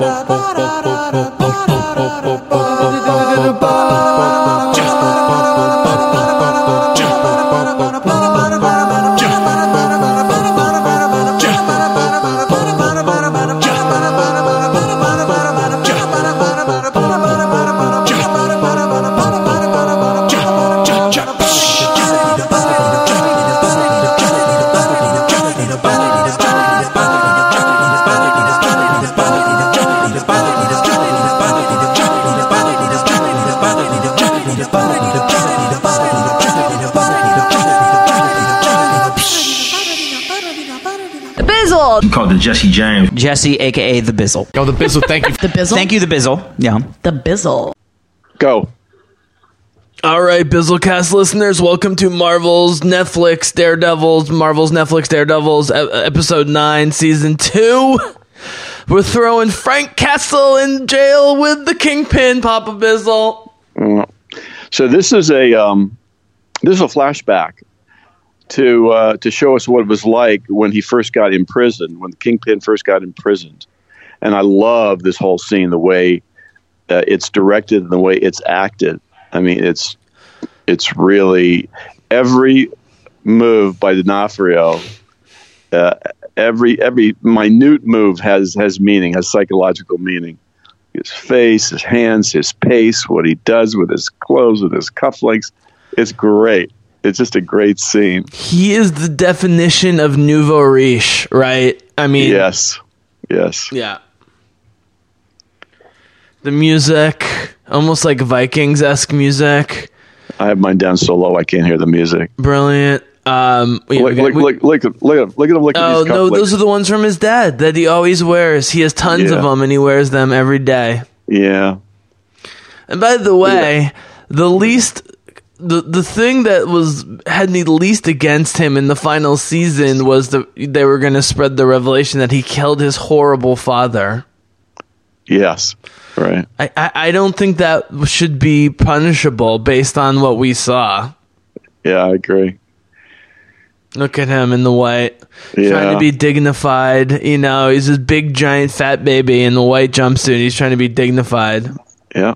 The Jesse, aka the Bizzle. Oh, the Bizzle, thank you. The Bizzle. Thank you, the Bizzle. Yeah. The Bizzle. Go. All right, Bizzlecast listeners, welcome to Marvel's Netflix Daredevils, Marvel's Netflix Daredevils, e- episode 9, season 2. We're throwing Frank Castle in jail with the Kingpin, Papa Bizzle. So this is a um, this is a flashback to uh, to show us what it was like when he first got imprisoned, when the Kingpin first got imprisoned. And I love this whole scene, the way uh, it's directed and the way it's acted. I mean, it's it's really every move by D'Onofrio. Uh, every every minute move has has meaning, has psychological meaning. His face, his hands, his pace, what he does with his clothes, with his cufflinks. It's great. It's just a great scene. He is the definition of nouveau riche, right? I mean, Yes. Yes. yeah. The music, almost like Vikings esque music. I have mine down so low I can't hear the music. Brilliant. Um, yeah, Look, got- look, we- look, look, look, look, at- look at him. Look at Oh these no, those are the ones from his dad that he always wears. He has tons of them, and he wears them every day. Yeah. And by the way, the least, the the thing that was had me least against him in the final season was the they were going to spread the revelation that he killed his horrible father. Yes. Right. I, I, I don't think that should be punishable based on what we saw. Yeah, I agree. Look at him in the white, Yeah. trying to be dignified. You know, he's this big, giant, fat baby in the white jumpsuit. He's trying to be dignified. Yeah.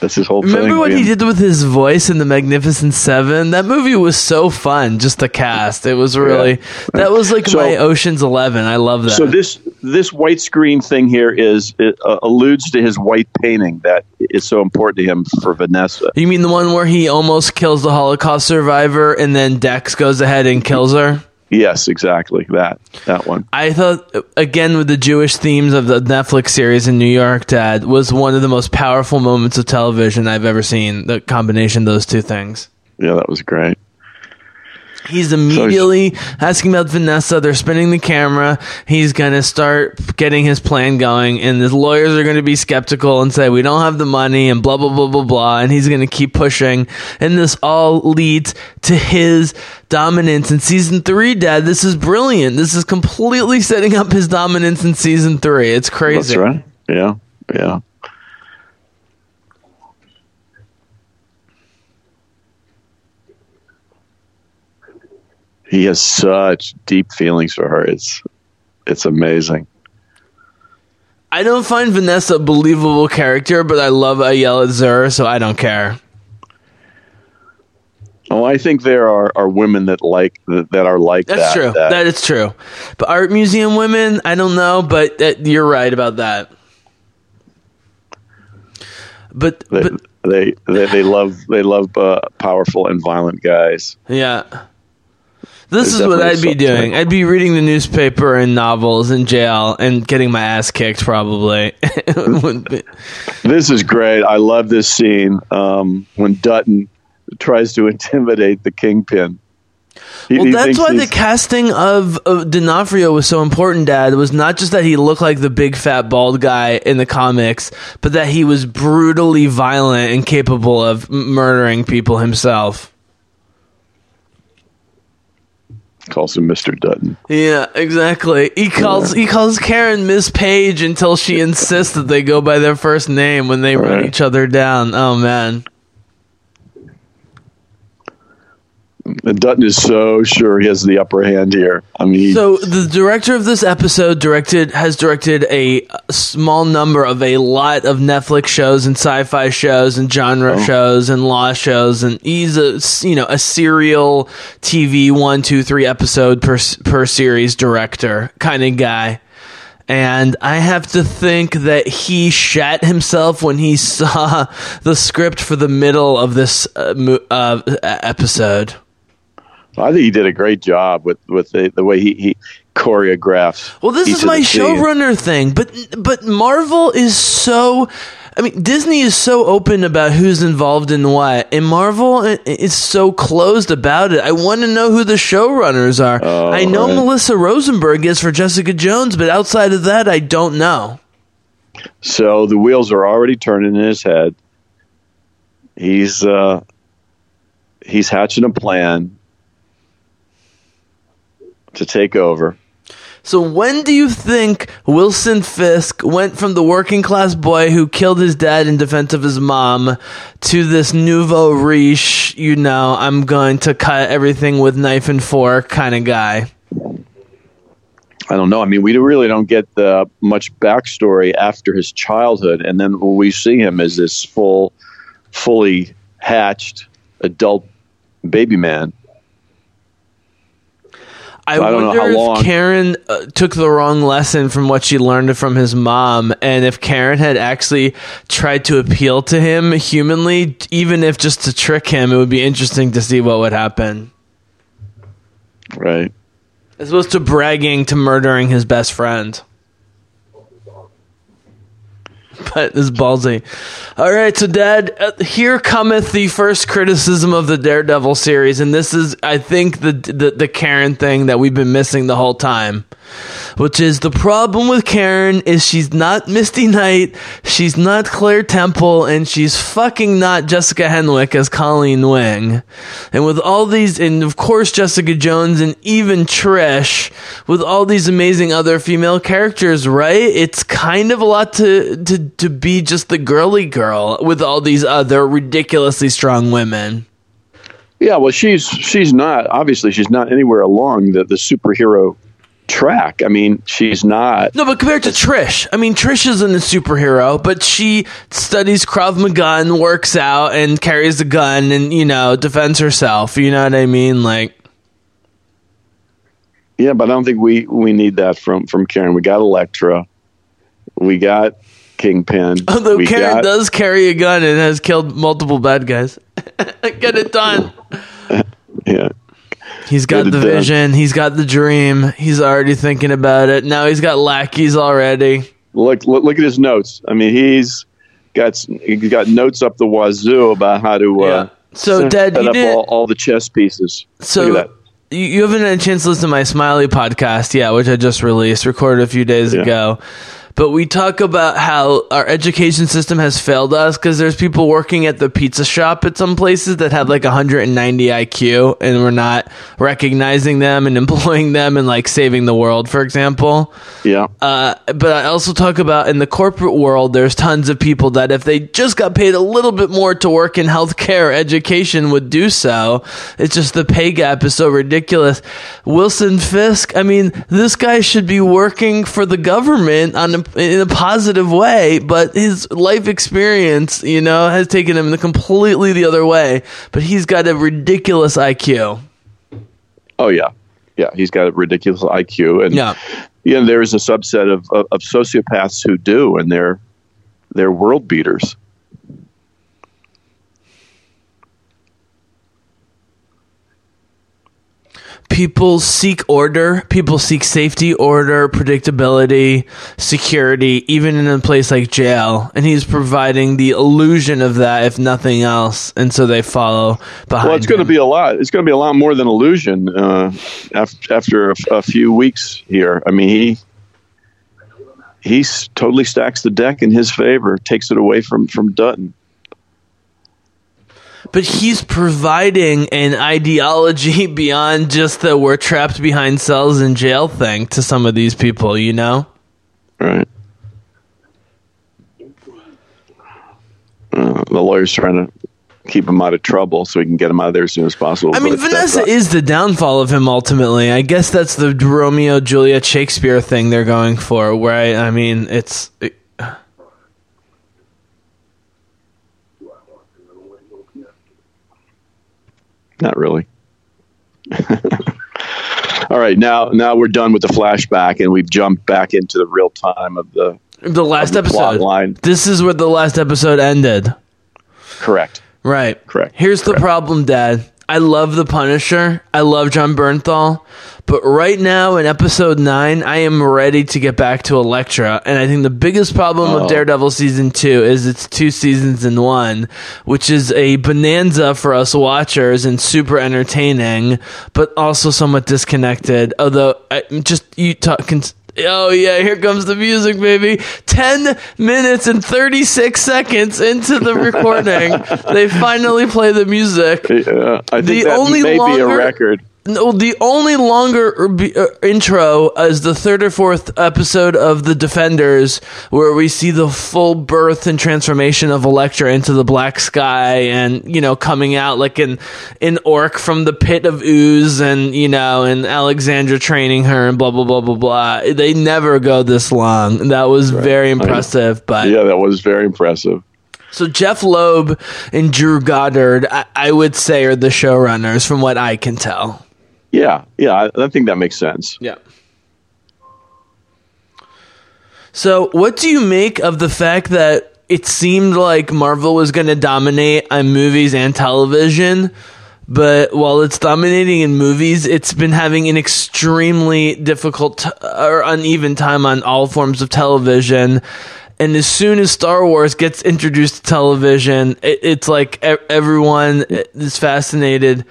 That's his whole Remember thing. what he did with his voice in the Magnificent Seven? That movie was so fun. Just the cast, it was really that was like So- my Ocean's Eleven. I love that. So this this white screen thing here is it uh, alludes to his white painting that is so important to him for Vanessa. you mean the one where he almost kills the Holocaust survivor, and then Dex goes ahead and kills her? Yes, exactly that that one. I thought again with the Jewish themes of the Netflix series in New York, Dad was one of the most powerful moments of television I've ever seen. The combination of those two things. Yeah, that was great. He's immediately asking about Vanessa. They're spinning the camera. He's going to start getting his plan going, and his lawyers are going to be skeptical and say, We don't have the money, and blah, blah, blah, blah, blah. And he's going to keep pushing. And this all leads to his dominance in season three, Dad. This is brilliant. This is completely setting up his dominance in season three. It's crazy. That's right. Yeah, yeah. He has such deep feelings for her. It's it's amazing. I don't find Vanessa a believable character, but I love Ayelet Zurer, so I don't care. Oh, I think there are, are women that like that, that are like That's that. true. that- that is true. But art museum women, I don't know, but that, you're right about that. But they, but they, they they love they love uh, powerful and violent guys. yeah. This There's is what I'd be doing. I'd be reading the newspaper and novels in jail and getting my ass kicked probably. This is great. I love this scene um, when Dutton tries to intimidate the kingpin. He- well, he that's why the casting of, of D'Onofrio was so important, Dad. It was not just that he looked like the big fat bald guy in the comics, but that he was brutally violent and capable of m- murdering people himself. Calls him Mr. Dutton. Yeah, exactly. He calls he calls Karen Miss Page until she insists that they go by their first name when they run Right. each other down. Oh man. And Dutton is so sure he has the upper hand here. I mean, So the director of this episode directed has directed a small number of a lot of Netflix shows and sci-fi shows and genre shows and law shows, and he's a you know a serial TV one two three episode per per series director kind of guy. And I have to think that he shat himself when he saw the script for the middle of this uh, mo- uh, episode. I think he did a great job with with the, the way he, he choreographs. Well, this is my showrunner thing, but but Marvel is so. I mean, Disney is so open about who's involved in what, and Marvel is so closed about it. I want to know who the showrunners are. Oh, I know right. Melissa Rosenberg is for Jessica Jones, but outside of that, I don't know. So the wheels are already turning in his head. He's uh, he's hatching a plan to take over. So when do you think Wilson Fisk went from the working class boy who killed his dad in defense of his mom to this nouveau riche, you know, I'm going to cut everything with knife and fork kind of guy? I don't know. I mean, we really don't get the much backstory after his childhood, and then when we see him as this full, fully hatched adult baby man. I, I wonder how if Karen uh, took the wrong lesson from what she learned from his mom, and if Karen had actually tried to appeal to him humanly, even if just to trick him, it would be interesting to see what would happen. Right. As opposed to bragging to murdering his best friend. But this is ballsy. All right, so Dad, uh, here cometh the first criticism of the Daredevil series, and this is, I think, the the, the Karen thing that we've been missing the whole time, which is the problem with Karen is she's not Misty Knight, she's not Claire Temple, and she's fucking not Jessica Henwick as Colleen Wing, and with all these, and of course Jessica Jones and even Trish, with all these amazing other female characters, right? It's kind of a lot to to to be just the girly girl with all these other ridiculously strong women. Yeah. Well, she's she's not obviously she's not anywhere along the the superhero track. I mean, she's not. No, but compared to Trish, I mean, Trish isn't a superhero, but she studies Krav Maga and works out and carries a gun and you know defends herself. You know what I mean? Like, Yeah, but I don't think we we need that from from Karen. We got Elektra. We got Kingpin. although we Karen got, does carry a gun and has killed multiple bad guys, get it done. Yeah. He's got the done. vision. He's got the dream. He's already thinking about it. Now he's got lackeys already. Look, look look at his notes. I mean, he's got he's got notes up the wazoo about how to uh, Yeah. So, set Dad, you up did- all, all the chess pieces. So look at that. You, you haven't had a chance to listen to my Smiley podcast, yeah, which I just released, recorded a few days Yeah. ago. But we talk about how our education system has failed us because there's people working at the pizza shop at some places that have like 190 IQ, and we're not recognizing them and employing them and like saving the world, for example. Yeah. Uh, but I also talk about in the corporate world, there's tons of people that if they just got paid a little bit more to work in healthcare, education would do so. It's just the pay gap is so ridiculous. Wilson Fisk, I mean, this guy should be working for the government on in a positive way, but his life experience, you know, has taken him the completely the other way. But he's got a ridiculous IQ. Oh yeah. Yeah. He's got a ridiculous IQ, and Yeah. yeah, there's a subset of, of, of sociopaths who do, and they're they're world beaters. People seek order people seek safety order predictability security even in a place like jail and he's providing the illusion of that if nothing else and so they follow behind Well, it's going to be a lot. It's going to be a lot more than illusion uh, after, after a, a few weeks here. I mean, he he totally stacks the deck in his favor, takes it away from from Dutton. But he's providing an ideology beyond just the we're trapped behind cells in jail thing to some of these people you know Right. Uh, the lawyer's trying to keep him out of trouble so we can get him out of there as soon as possible. I mean, Vanessa is the downfall of him ultimately. I guess that's the Romeo Juliet Shakespeare thing they're going for. Where I, I mean, it's Not really. All right, now now we're done with the flashback, and we've jumped back into the real time of the the last the episode. line. This is where the last episode ended. correct. Right. Correct. Here's the problem, Dad. I love the Punisher. I love Jon Bernthal. But right now in episode 9, I am ready to get back to Elektra. And I think the biggest problem Oh. of Daredevil season 2 is it's two seasons in one, which is a bonanza for us watchers and super entertaining, but also somewhat disconnected. Although, I, just you talk. Oh yeah, here comes the music, baby. 10 minutes and 36 seconds into the recording, they finally play the music. Uh, I think The that only may be a longer- record. No, the only longer er- uh, intro is the third or fourth episode of The Defenders, where we see the full birth and transformation of Elektra into the black sky, and you know, coming out like an an orc from the pit of ooze, and you know, and Alexandra training her, and blah blah blah blah blah. They never go this long. That was very impressive, but Yeah, that was very impressive. so Jeph Loeb and Drew Goddard, I, I would say, are the showrunners, from what I can tell. Yeah, yeah, I, I think that makes sense. Yeah. So, what do you make of the fact that it seemed like Marvel was going to dominate on movies and television, but while it's dominating in movies, it's been having an extremely difficult or uneven time on all forms of television. And as soon as Star Wars gets introduced to television, it, it's like everyone is fascinated.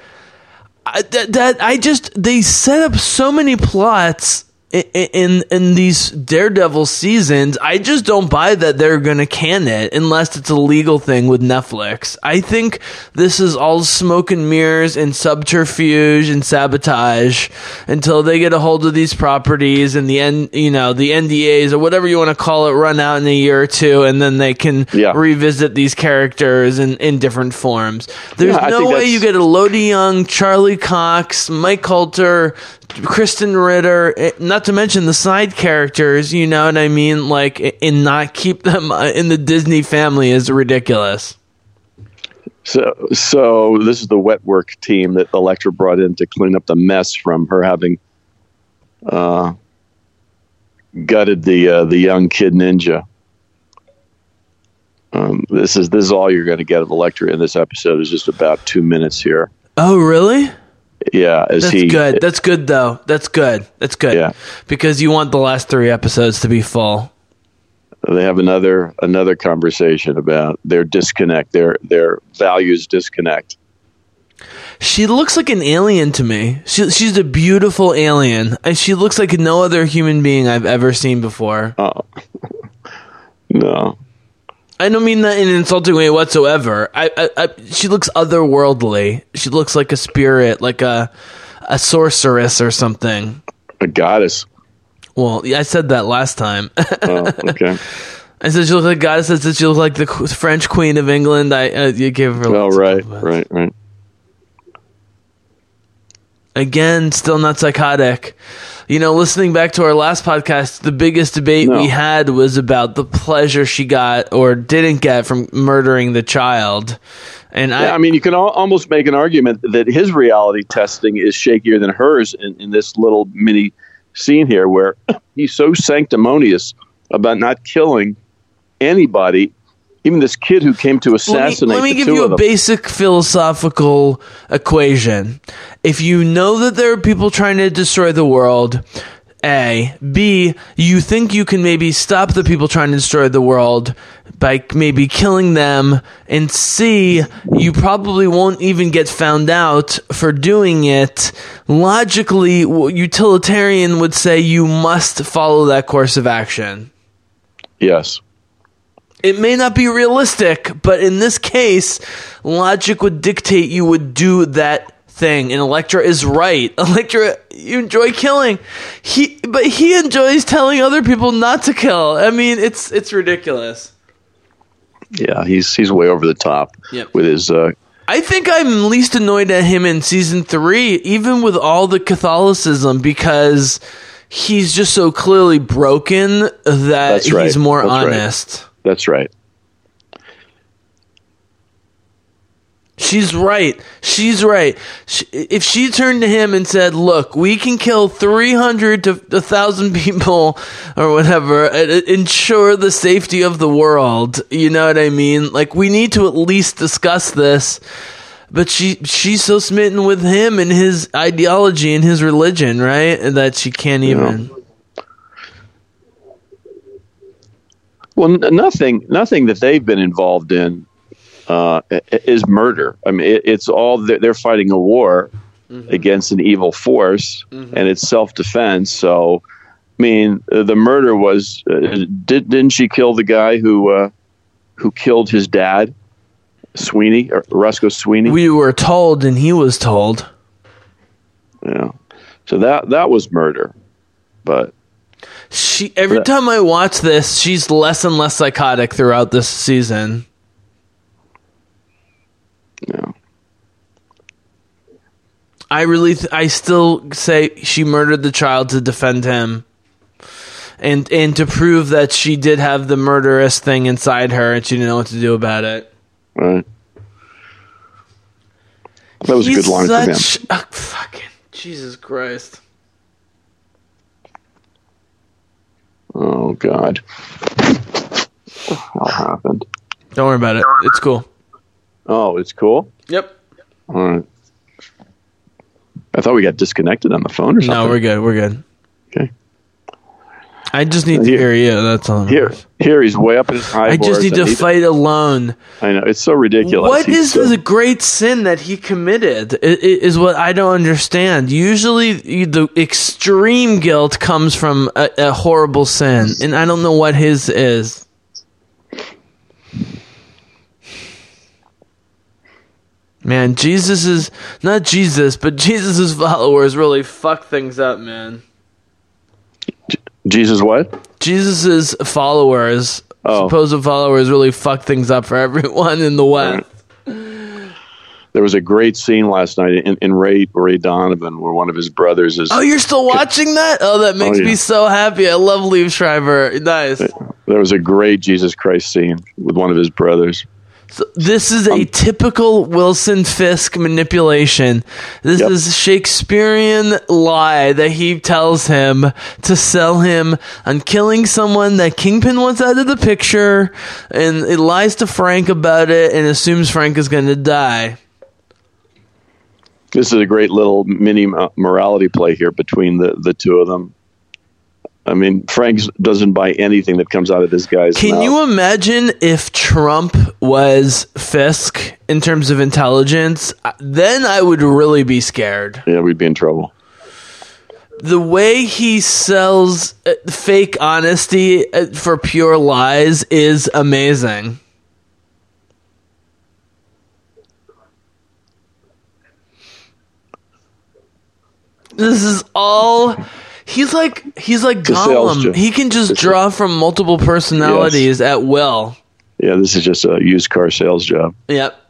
I, that, that I just they set up so many plots in, in these Daredevil seasons. I just don't buy that they're gonna can it unless it's a legal thing with Netflix. I think this is all smoke and mirrors and subterfuge and sabotage until they get a hold of these properties and the end, you know, the NDAs or whatever you want to call it run out in a year or two, and then they can Yeah. revisit these characters in in different forms. There's Yeah, no way you get Elodie Yung, Charlie Cox, Mike Colter, Krysten Ritter, eh, not to mention the side characters, you know what I mean? Like, and not keep them uh, in the Disney family is ridiculous. So, so this is the wet work team that Elektra brought in to clean up the mess from her having uh, gutted the uh, the young kid ninja. Um, this is this is all you're going to get of Elektra in this episode. Is just about two minutes here. Oh, really? Yeah, That's he good. That's good, though. That's good. That's good. Yeah. Because you want the last three episodes to be full. they have another another conversation about their disconnect, their their values disconnect. She looks like an alien to me. She, she's a beautiful alien. And she looks like no other human being I've ever seen before. Oh no, I don't mean that in an insulting way whatsoever. I, I, I she looks otherworldly. She looks like a spirit, like a a sorceress or something. a goddess. Well, yeah, I said that last time. Oh, okay. I said she looked like a goddess. I said she looked like the French Queen of England. I uh, you gave her. oh, right, right, right. Again, still not psychotic. You know, listening back to our last podcast, the biggest debate No. we had was about the pleasure she got or didn't get from murdering the child. And Yeah, I, I mean, you can al- almost make an argument that his reality testing is shakier than hers in, in this little mini scene here, where he's so sanctimonious about not killing anybody, even this kid who came to assassinate. let me, let me give you a them. basic philosophical equation. If you know that there are people trying to destroy the world, A. B. You think you can maybe stop the people trying to destroy the world by maybe killing them. And C. You probably won't even get found out for doing it. Logically, utilitarian would say you must follow that course of action. yes. It may not be realistic, but in this case, logic would dictate you would do that thing. And Elektra is right. Elektra, you enjoy killing. He, but he enjoys telling other people not to kill. I mean, it's it's ridiculous. Yeah, he's he's way over the top Yep. with his uh, I think I'm least annoyed at him in season three, even with all the Catholicism, because he's just so clearly broken that right. he's more That's right. That's right. She's right. She's right. She, if she turned to him and said, "Look, we can kill 300 to 1000 people or whatever and ensure the safety of the world." You know what I mean? Like we need to at least discuss this. But she she's so smitten with him and his ideology and his religion, right? That she can't even Well, n- nothing, nothing that they've been involved in uh, is murder. I mean, it, it's all they're, they're fighting a war against an evil force, and it's self-defense. So, I mean, uh, the murder was uh, did, didn't she kill the guy who uh, who killed his dad, Sweeney or Roscoe Sweeney? We were told and he was told. yeah. So that that was murder, but She every time I watch this, she's less and less psychotic throughout this season. you I really, th- I still say she murdered the child to defend him, and and to prove that she did have the murderous thing inside her, and she didn't know what to do about it. right. That was He's a good line such a fucking Jesus Christ. Oh God, what happened? Don't worry about it. It's cool. Oh, it's cool. Yep. All right. I thought we got disconnected on the phone or something. No, we're good. We're good. Okay. I just need to Here- hear you. That's all. Here, here he's way up in his high I just need to fight alone. I know it's so ridiculous. What He's is so- the great sin that he committed? Is what I don't understand. Usually, the extreme guilt comes from a, a horrible sin, and I don't know what his is. Man, Jesus is not Jesus, but Jesus' followers really fuck things up, man. Jesus? What? Jesus' followers, Oh. supposed followers, really fuck things up for everyone in the West. There was a great scene last night in, in Ray Ray Donovan where one of his brothers is. Oh, you're still watching that? Oh, that oh, makes Oh, yeah. me so happy. I love Liev Schreiber. Nice. There was a great Jesus Christ scene with one of his brothers. So this is a um, typical Wilson Fisk manipulation. This Yep. is Shakespearean lie that he tells him to sell him on killing someone that Kingpin wants out of the picture, and it lies to Frank about it and assumes Frank is going to die. This is a great little mini morality play here between the, the two of them. I mean, Frank doesn't buy anything that comes out of this guy's Can mouth. you imagine if Trump was Fisk in terms of intelligence? Then I would really be scared. yeah, we'd be in trouble. The way he sells uh, fake honesty uh, for pure lies is amazing. This is all. He's like he's like Gollum. He can just draw from multiple personalities at will. Yeah, this is just a used car sales job. Yep.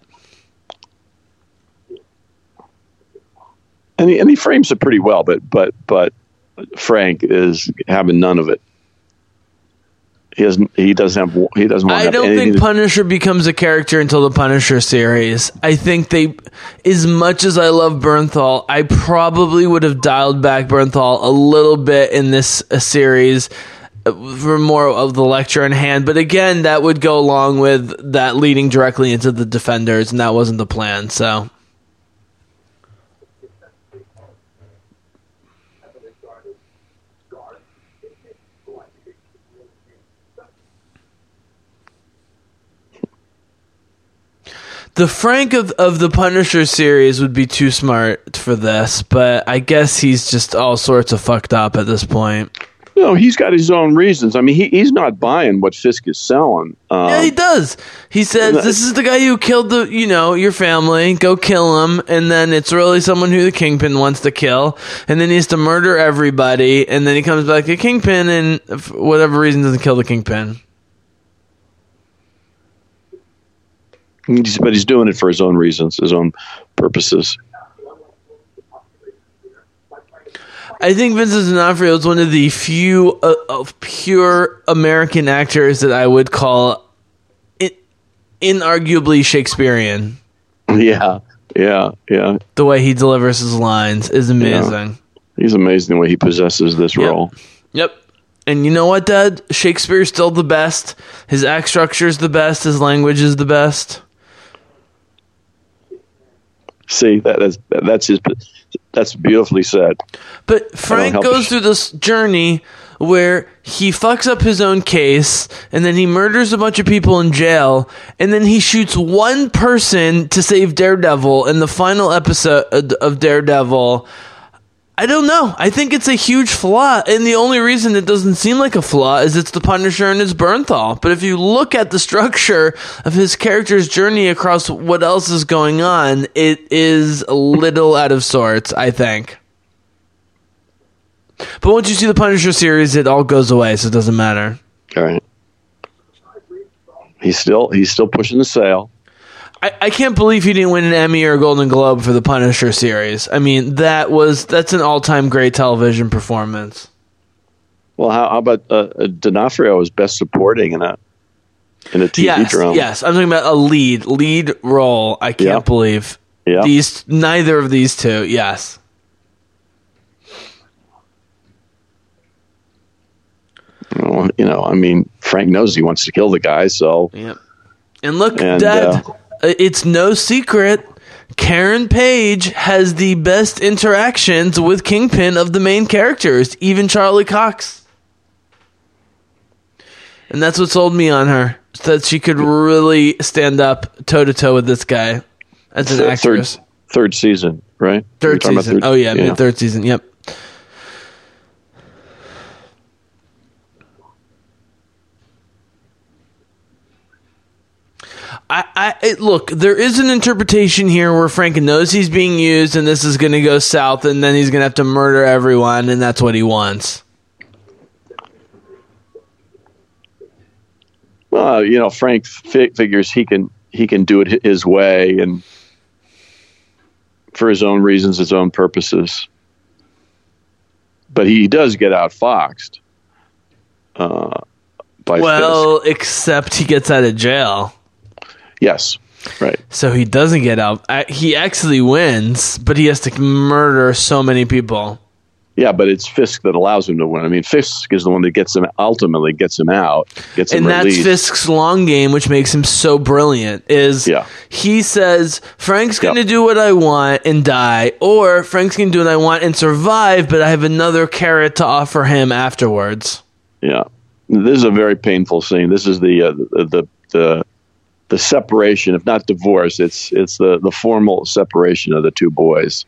and he, and he frames it pretty well. But but but Frank is having none of it. He doesn't. He doesn't have. He doesn't want I don't think to- Punisher becomes a character until the Punisher series. I think they, as much as I love Bernthal, I probably would have dialed back Bernthal a little bit in this uh, series uh, for more of the lecture in hand. But again, that would go along with that leading directly into the Defenders, and that wasn't the plan. So. The Frank of, of the Punisher series would be too smart for this, but I guess he's just all sorts of fucked up at this point. no, he's got his own reasons. I mean, he, he's not buying what Fisk is selling. Um, Yeah, he does. He says this is the guy who killed the, you know, your family. Go kill him, and then it's really someone who the kingpin wants to kill, and then he has to murder everybody, and then he comes back to kingpin, and for whatever reason doesn't kill the kingpin. He's, but he's doing it for his own reasons, his own purposes. I think Vincent D'Onofrio is one of the few uh, of pure American actors that I would call inarguably Shakespearean. Yeah, yeah, yeah. The way he delivers his lines is amazing. He's amazing the way he possesses this Yep. role. Yep. And you know what, Dad? Shakespeare's still the best. His act structure is the best. His language is the best. See, that is that's his. That's beautifully said. But Frank goes through this journey where he fucks up his own case and then he murders a bunch of people in jail and then he shoots one person to save Daredevil in the final episode of Daredevil. I don't know. I think it's a huge flaw, and the only reason it doesn't seem like a flaw is it's the Punisher and it's Bernthal. But if you look at the structure of his character's journey across what else is going on, it is a little out of sorts. I think. But once you see the Punisher series, it all goes away, so it doesn't matter. All right. He's still he's still pushing the sale. I, I can't believe he didn't win an Emmy or a Golden Globe for the Punisher series. I mean, that was that's an all time great television performance. Well, how, how about uh, uh, D'Onofrio as best supporting in a in a TV yes, drama? yes. I'm talking about a lead lead role. I can't Yeah. believe Yeah. these neither of these two. Yes. Well, you know, I mean, Frank knows he wants to kill the guy, so Yep. And look, And, Dad, uh, Uh, it's no secret. Karen Page has the best interactions with Kingpin of the main characters, even Charlie Cox. And that's what sold me on her. That she could really stand up toe to toe with this guy as an actress. third third season, right? Third season. third- oh yeah, mid third season. Yep. I, I it, look. There is an interpretation here where Frank knows he's being used, and this is going to go south, and then he's going to have to murder everyone, and that's what he wants. Well, you know, Frank fi- figures he can he can do it his way and for his own reasons, his own purposes. But he does get outfoxed. Uh, by Fisk. Well, except he gets out of jail, yes, right. so he doesn't get out. He actually wins, but he has to murder so many people. Yeah, but it's Fisk that allows him to win. I mean, Fisk is the one that gets him ultimately gets him out, gets him and that's released. Fisk's long game, which makes him so brilliant. Is Yeah. he says Frank's going to Yep. do what I want and die, or Frank's going to do what I want and survive, but I have another carrot to offer him afterwards. Yeah, this is a very painful scene. This is the uh, the, the the separation, if not divorce, it's it's the the formal separation of the two boys.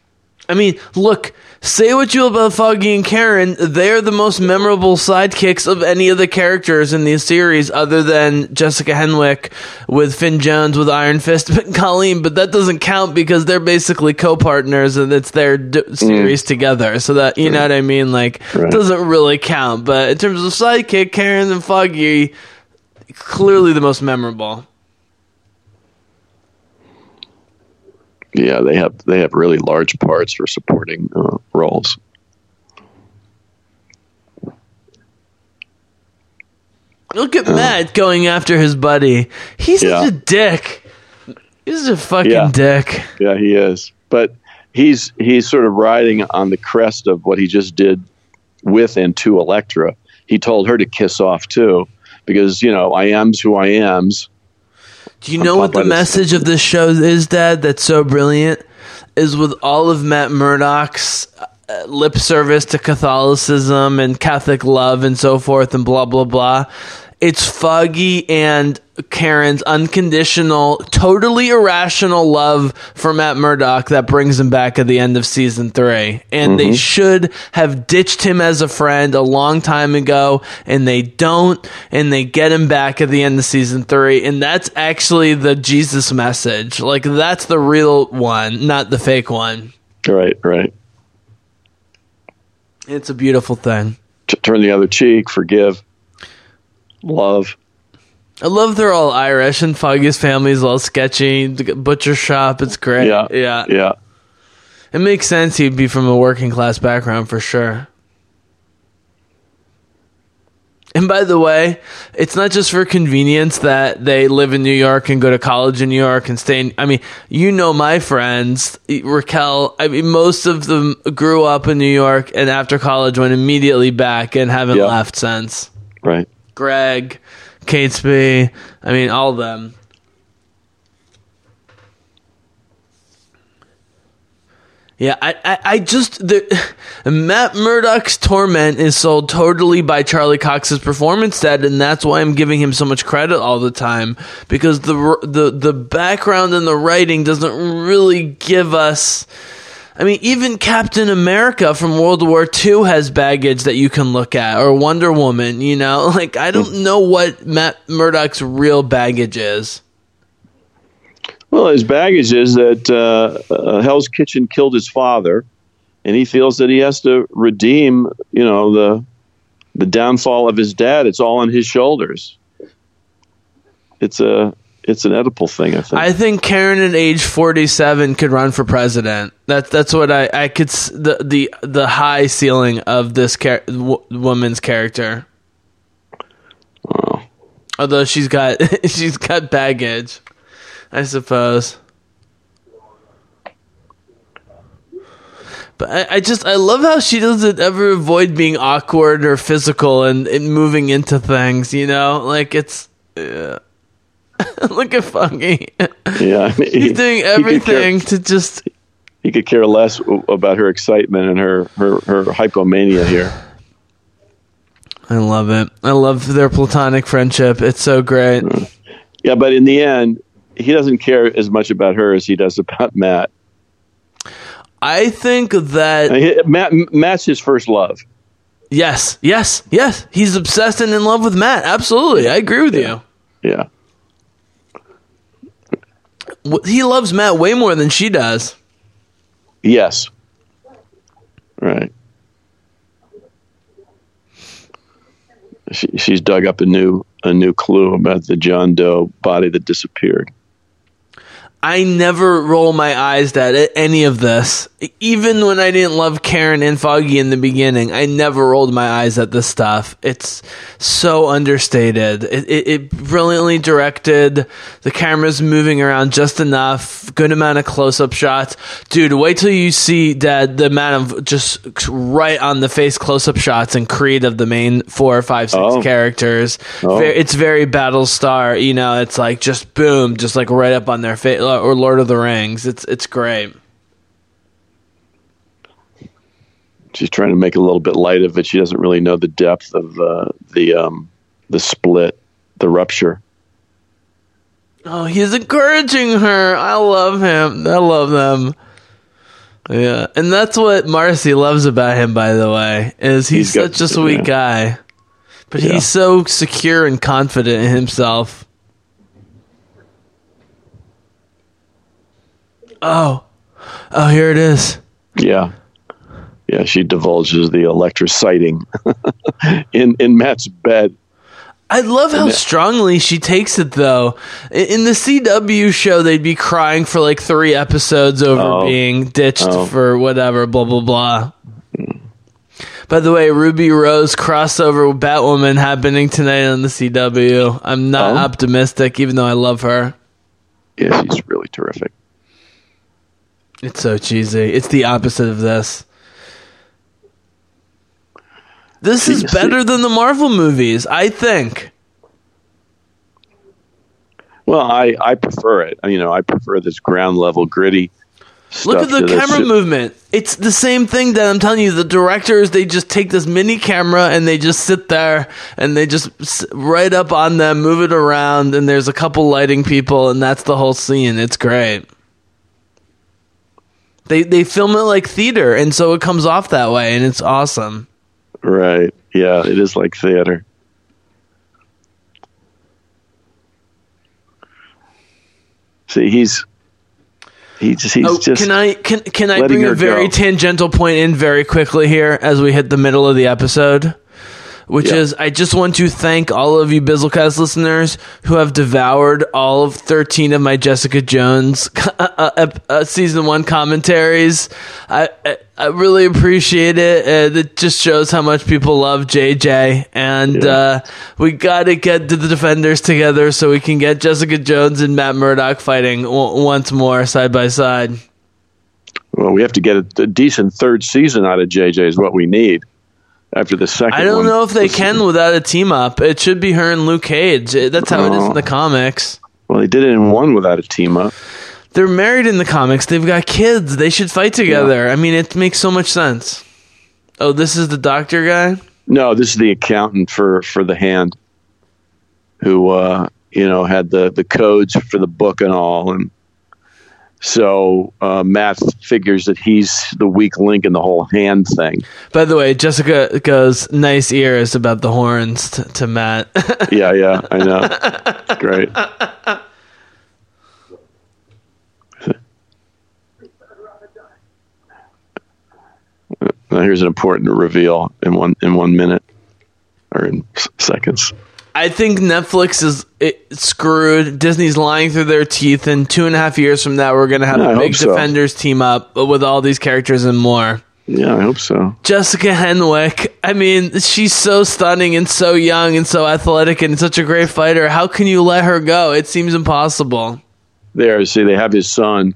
I mean, look, say what you will about Foggy and Karen, they're the most memorable sidekicks of any of the characters in the series, other than Jessica Henwick with Finn Jones with Iron Fist and Colleen. But that doesn't count because they're basically co-partners and it's their d- mm. series together. So that you know what I mean? Like, Right. doesn't really count. But in terms of sidekick, Karen and Foggy, clearly the most memorable. Yeah, they have they have really large parts for supporting uh, roles. Look at Matt going after his buddy. He's Yeah. such a dick. He's a fucking Yeah. dick. Yeah, he is, but he's he's sort of riding on the crest of what he just did with and to Elektra. He told her to kiss off too, because you know I am's who I am's. Do you know what the message of this show is, Dad? That's so brilliant. Is with all of Matt Murdock's uh, lip service to Catholicism and Catholic love and so forth and blah blah blah. It's Foggy and Karen's unconditional, totally irrational love for Matt Murdock that brings him back at the end of season three. And they mm-hmm. should have ditched him as a friend a long time ago, and they don't, and they get him back at the end of season three. And that's actually the Jesus message. Like, that's the real one, not the fake one. Right, right. It's a beautiful thing. T- turn the other cheek, forgive, love. I love they're all Irish and Foggy's family's all sketchy. The butcher shop, it's great. Yeah, yeah. yeah. It makes sense he'd be from a working class background for sure. And by the way, it's not just for convenience that they live in New York and go to college in New York and stay in. I mean, you know my friends, Raquel. I mean, most of them grew up in New York and after college went immediately back and haven't Yeah. left since. Right. Greg, Catesby, I mean, all of them. Yeah, I, I, I just the Matt Murdock's torment is sold totally by Charlie Cox's performance set, and that's why I'm giving him so much credit all the time because the the the background and the writing doesn't really give us. I mean, even Captain America from World War II has baggage that you can look at, or Wonder Woman. You know, like I don't know what Matt Murdock's real baggage is. Well, his baggage is that uh, uh, Hell's Kitchen killed his father, and he feels that he has to redeem, you know, the the downfall of his dad. It's all on his shoulders. It's a it's an Oedipal thing, I think. I think Karen at age 47 could run for president. That's that's what I I could the the the high ceiling of this char- w- woman's character. Wow. Although she's got she's got baggage, I suppose. But I, I just I love how she doesn't ever avoid being awkward or physical and, and moving into things. You know, like it's. Look at Foggy. Yeah, I mean, He's doing he care- everything to just He could care less about her excitement and her her, her hypomania here. I love it. I love their platonic friendship. It's so great. Mm. Yeah, but in the end, he doesn't care as much about her as he does about Matt. I think that I mean, Matt Matt's his first love. yes, yes, yes. He's obsessed and in love with Matt. Absolutely. I agree with Yeah. you. W- He loves Matt way more than she does. Yes. Right. She, she's dug up a new a new clue about the John Doe body that disappeared. I never roll my eyes at any of this. Even when I didn't love Karen and Foggy in the beginning, I never rolled my eyes at this stuff. It's so understated. It, it, it brilliantly directed. The camera's moving around just enough. Good amount of close-up shots. Dude, wait till you see that the amount of just right on the face close-up shots and Creed of the main four or five, six Oh. characters. Oh. It's very Battlestar. You know, it's like just boom, just like right up on their face. Or Lord of the Rings. It's it's great. She's trying to make a little bit light of it. She doesn't really know the depth of uh, the um, the split, the rupture. Oh, he's encouraging her. I love him. I love them. Yeah, and that's what Marci loves about him. By the way, is he's, He's got- such a sweet yeah. guy, but Yeah. he's so secure and confident in himself. Oh, oh, here it is. Yeah, yeah. She divulges the Elektra sighting in in Matt's bed. I love how strongly she takes it, though. In the CW show, they'd be crying for like three episodes over Oh. being ditched Oh. for whatever, blah, blah, blah. By the way, Ruby Rose crossover with Batwoman happening tonight on the CW. I'm not Oh. optimistic, even though I love her. Yeah, she's really terrific. It's so cheesy. It's the opposite of this. This is better than the Marvel movies, I think. Well, I I prefer it. You know, I prefer this ground level gritty. Look at the camera movement. It's the same thing that I'm telling you. The directors they just take this mini camera and they just sit there and they just right up on them, move it around, and there's a couple lighting people, and that's the whole scene. It's great. They they film it like theater, and so it comes off that way, and it's awesome. Right. Yeah, it is like theater. See, he's he just he's Oh, just can I can can I bring a very go. tangential point in very quickly here as we hit the middle of the episode? Which Yeah. is I just want to thank all of you Bizzlecast listeners who have devoured all of 13 of my Jessica Jones uh, uh, uh, season one commentaries. I, I, I really appreciate it. Uh, it just shows how much people love JJ. And Yeah. uh, we got to get to the Defenders together so we can get Jessica Jones and Matt Murdock fighting w- once more side by side. Well, we have to get a, a decent third season out of JJ is what we need after the second. I don't one. know if they can without a team up. It should be her and Luke Cage. Uh, That's how it is in Oh. the comics. Well, they did it in one without a team up. They're married in the comics. They've got kids. They should fight together. I mean, it makes so much sense. Oh, this is the doctor guy? No, this is the accountant for for the hand, who uh, you know had the the codes for the book and all, and so uh, Matt figures that he's the weak link in the whole hand thing. By the way, Jessica goes, nice ears about the horns t- to Matt. Yeah, yeah, I know. Great. Now here's an important reveal in one in one minute or in s- seconds. I think Netflix is it, screwed. Disney's lying through their teeth. And two and a half years from now, we're going to have Yeah, a big so. Defenders team up with all these characters and more. Yeah, I hope so. Jessica Henwick. I mean, she's so stunning and so young and so athletic and such a great fighter. How can you let her go? It seems impossible. There, see, they have his son.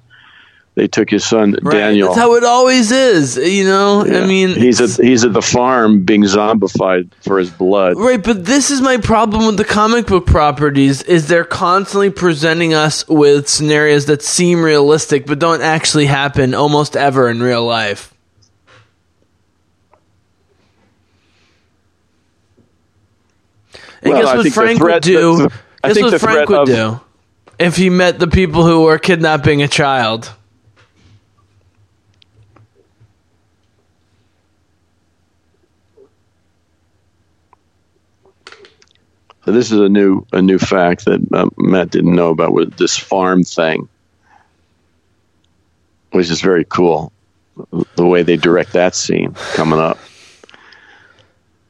They took his son Right? Daniel. That's how it always is. You know, Yeah. I mean, he's at he's at the farm being zombified for his blood. Right, but this is my problem with the comic book properties is they're constantly presenting us with scenarios that seem realistic but don't actually happen almost ever in real life. And Well, guess what Frank threat- would do? the- I guess what Frank would of- do if he met the people who were kidnapping a child. So this is a new a new fact that uh, Matt didn't know about with this farm thing, which is very cool. The way they direct that scene coming up.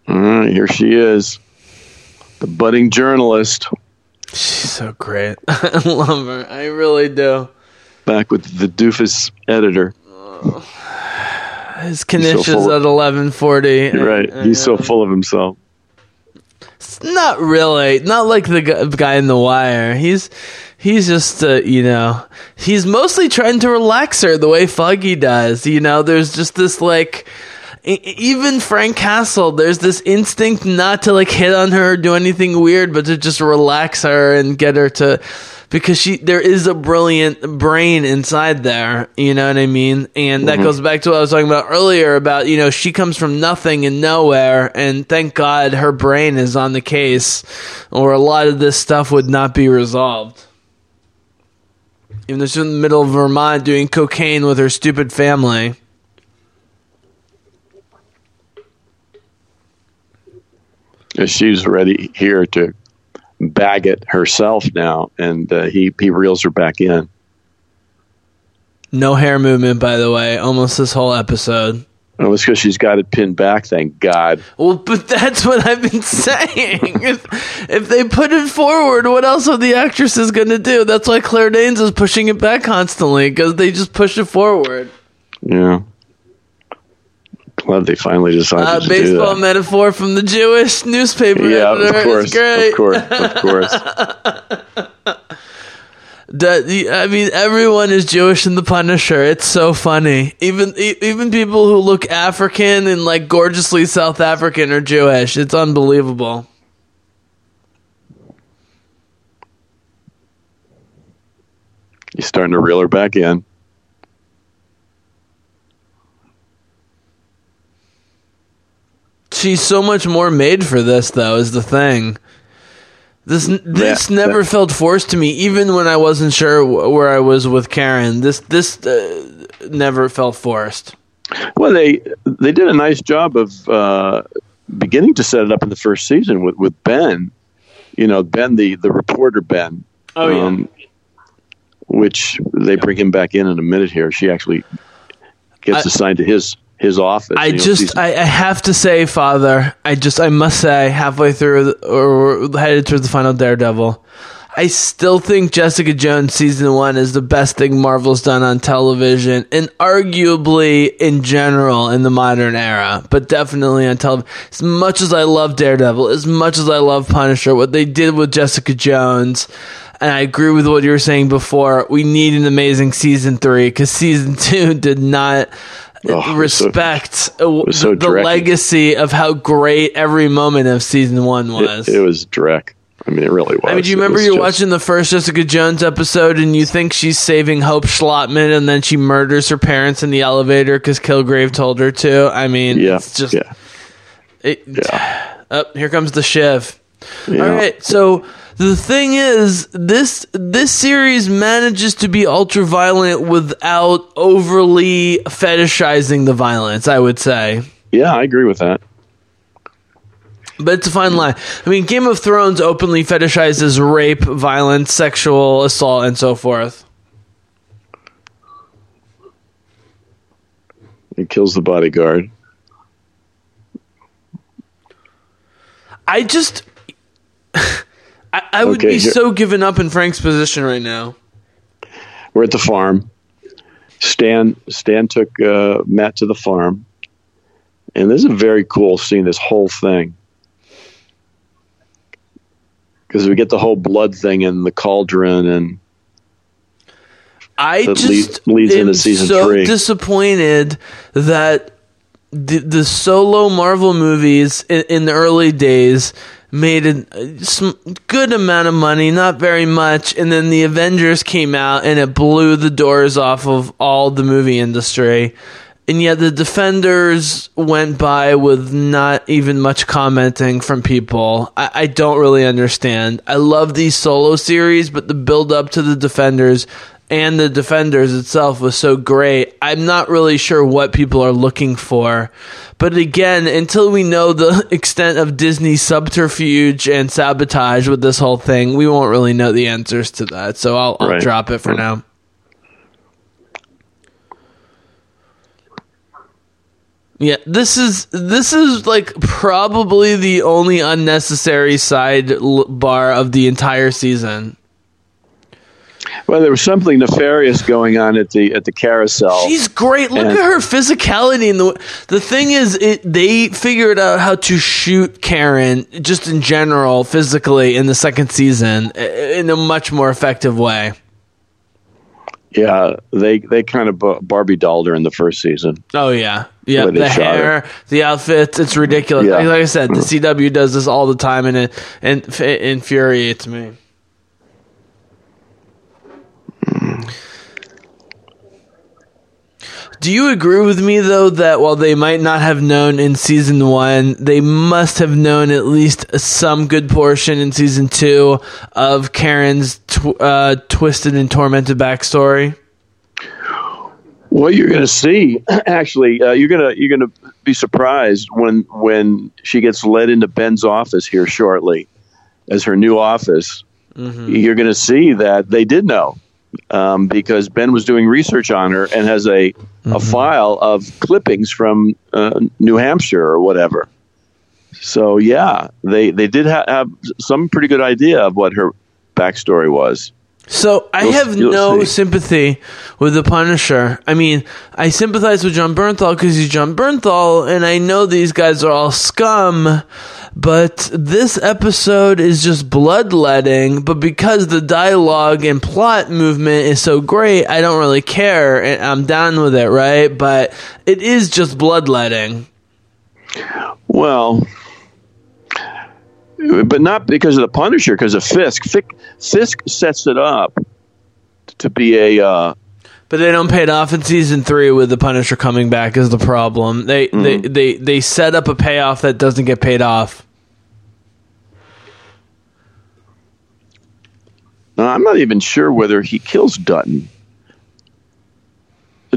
All right, here she is, the budding journalist, She's so great. I love her. I really do. back with the doofus editor. His Knish is at eleven forty. Right. He's so full of himself. Not really. Not like the guy in the wire. He's he's just uh, you know he's mostly trying to relax her the way Foggy does. You know, there's just this like. Even Frank Castle, there's this instinct not to like hit on her or do anything weird, but to just relax her and get her to, because she there is a brilliant brain inside there. You know what I mean? And that mm-hmm. goes back to what I was talking about earlier about you know she comes from nothing and nowhere, and thank God her brain is on the case, or a lot of this stuff would not be resolved. Even though she's in the middle of Vermont doing cocaine with her stupid family. She's ready here to bag it herself now, and uh, he he reels her back in. No hair movement, by the way, almost this whole episode. Oh, it's because she's got it pinned back. Thank God. Well, but that's what I've been saying. if, if they put it forward, what else are the actresses going to do? That's why Claire Danes is pushing it back constantly because they just push it forward. Yeah. Glad they finally decided Uh, to baseball do that. metaphor from the Jewish newspaper yeah, editor. of course, of course, of course. I mean, everyone is Jewish in The Punisher. It's so funny. Even even people who look African and like gorgeously South African are Jewish. It's unbelievable. He's starting to reel her back in. She's so much more made for this, though. Is the thing. This this That- never felt forced to me, even when I wasn't sure wh- where I was with Karen. This this uh, never felt forced. Well, they they did a nice job of uh, beginning to set it up in the first season with, with Ben. You know, Ben, the the reporter Ben. Oh, yeah. which they bring him back in in a minute here. She actually gets I- assigned to his his office. I just, I, I have to say, Father, I just, I must say, halfway through or headed towards the final Daredevil, I still think Jessica Jones season one is the best thing Marvel's done on television, and arguably in general in the modern era, but definitely on television. As much as I love Daredevil, as much as I love Punisher, what they did with Jessica Jones. And I agree with what you were saying before. We need an amazing season three because season two did not Oh, so- respect so the, the legacy of how great every moment of season one was. it, it was Drek. I mean, it really was. I mean, do you remember you're just- watching the first Jessica Jones episode and you think she's saving Hope Shlottman and then she murders her parents in the elevator because Kilgrave told her to? I mean, Yeah, it's just. yeah, It, yeah. Oh, here comes the shiv. Yeah. All right, so the thing is, this this series manages to be ultra violent without overly fetishizing the violence. I would say. Yeah, I agree with that. But it's a fine line. I mean, Game of Thrones openly fetishizes rape, violence, sexual assault, and so forth. He kills the bodyguard. I just, I, I would Okay, be here- so given up in Frank's position right now. We're at the farm. Stan Stan took uh, Matt to the farm, and this is a very cool scene. This whole thing, because we get the whole blood thing in the cauldron, and I just lead- leads am into season so three. disappointed that the, the solo Marvel movies in, in the early days made a uh, some good amount of money, not very much, and then the Avengers came out and it blew the doors off of all the movie industry. And yet the Defenders went by with not even much commenting from people. I, I don't really understand. I love these solo series, but the build up to the Defenders and the Defenders itself was so great. I'm not really sure what people are looking for. But again, until we know the extent of Disney's subterfuge and sabotage with this whole thing, we won't really know the answers to that. So I'll, I'll Right. drop it for now. Yeah, this is this is like probably the only unnecessary side bar of the entire season. Well, there was something nefarious going on at the at the carousel. She's great. Look And- at her physicality. And the the thing is, it they figured out how to shoot Karen just in general physically in the second season in a much more effective way. yeah, they they kind of Barbie dolled her in the first season. Oh yeah, yeah. The hair, the outfits, it's ridiculous. Yeah. Like, like I said, the CW does this all the time, and it and it infuriates me. Do you agree with me though that while they might not have known in season one, they must have known at least some good portion in season two of Karen's tw- uh, twisted and tormented backstory? Well, you're going to see, actually, uh, you're gonna you're gonna be surprised when when she gets led into Ben's office here shortly, as her new office. You're going to see that they did know, um, because Ben was doing research on her and has a a file of clippings from uh, New Hampshire or whatever. So yeah, they they did ha- have some pretty good idea of what her backstory was. So I You'll- have you'll no see. sympathy with the Punisher. I mean, I sympathize with Jon Bernthal because he's Jon Bernthal, and I know these guys are all scum. But this episode is just bloodletting. But because the dialogue and plot movement is so great, I don't really care, and I'm down with it, right? But it is just bloodletting. Well, but not because of the Punisher, because of Fisk. Fisk. Fisk sets it up to be a. Uh, But they don't pay it off in season three with the Punisher coming back is the problem. They they, they they set up a payoff that doesn't get paid off. now, I'm not even sure whether he kills Dutton.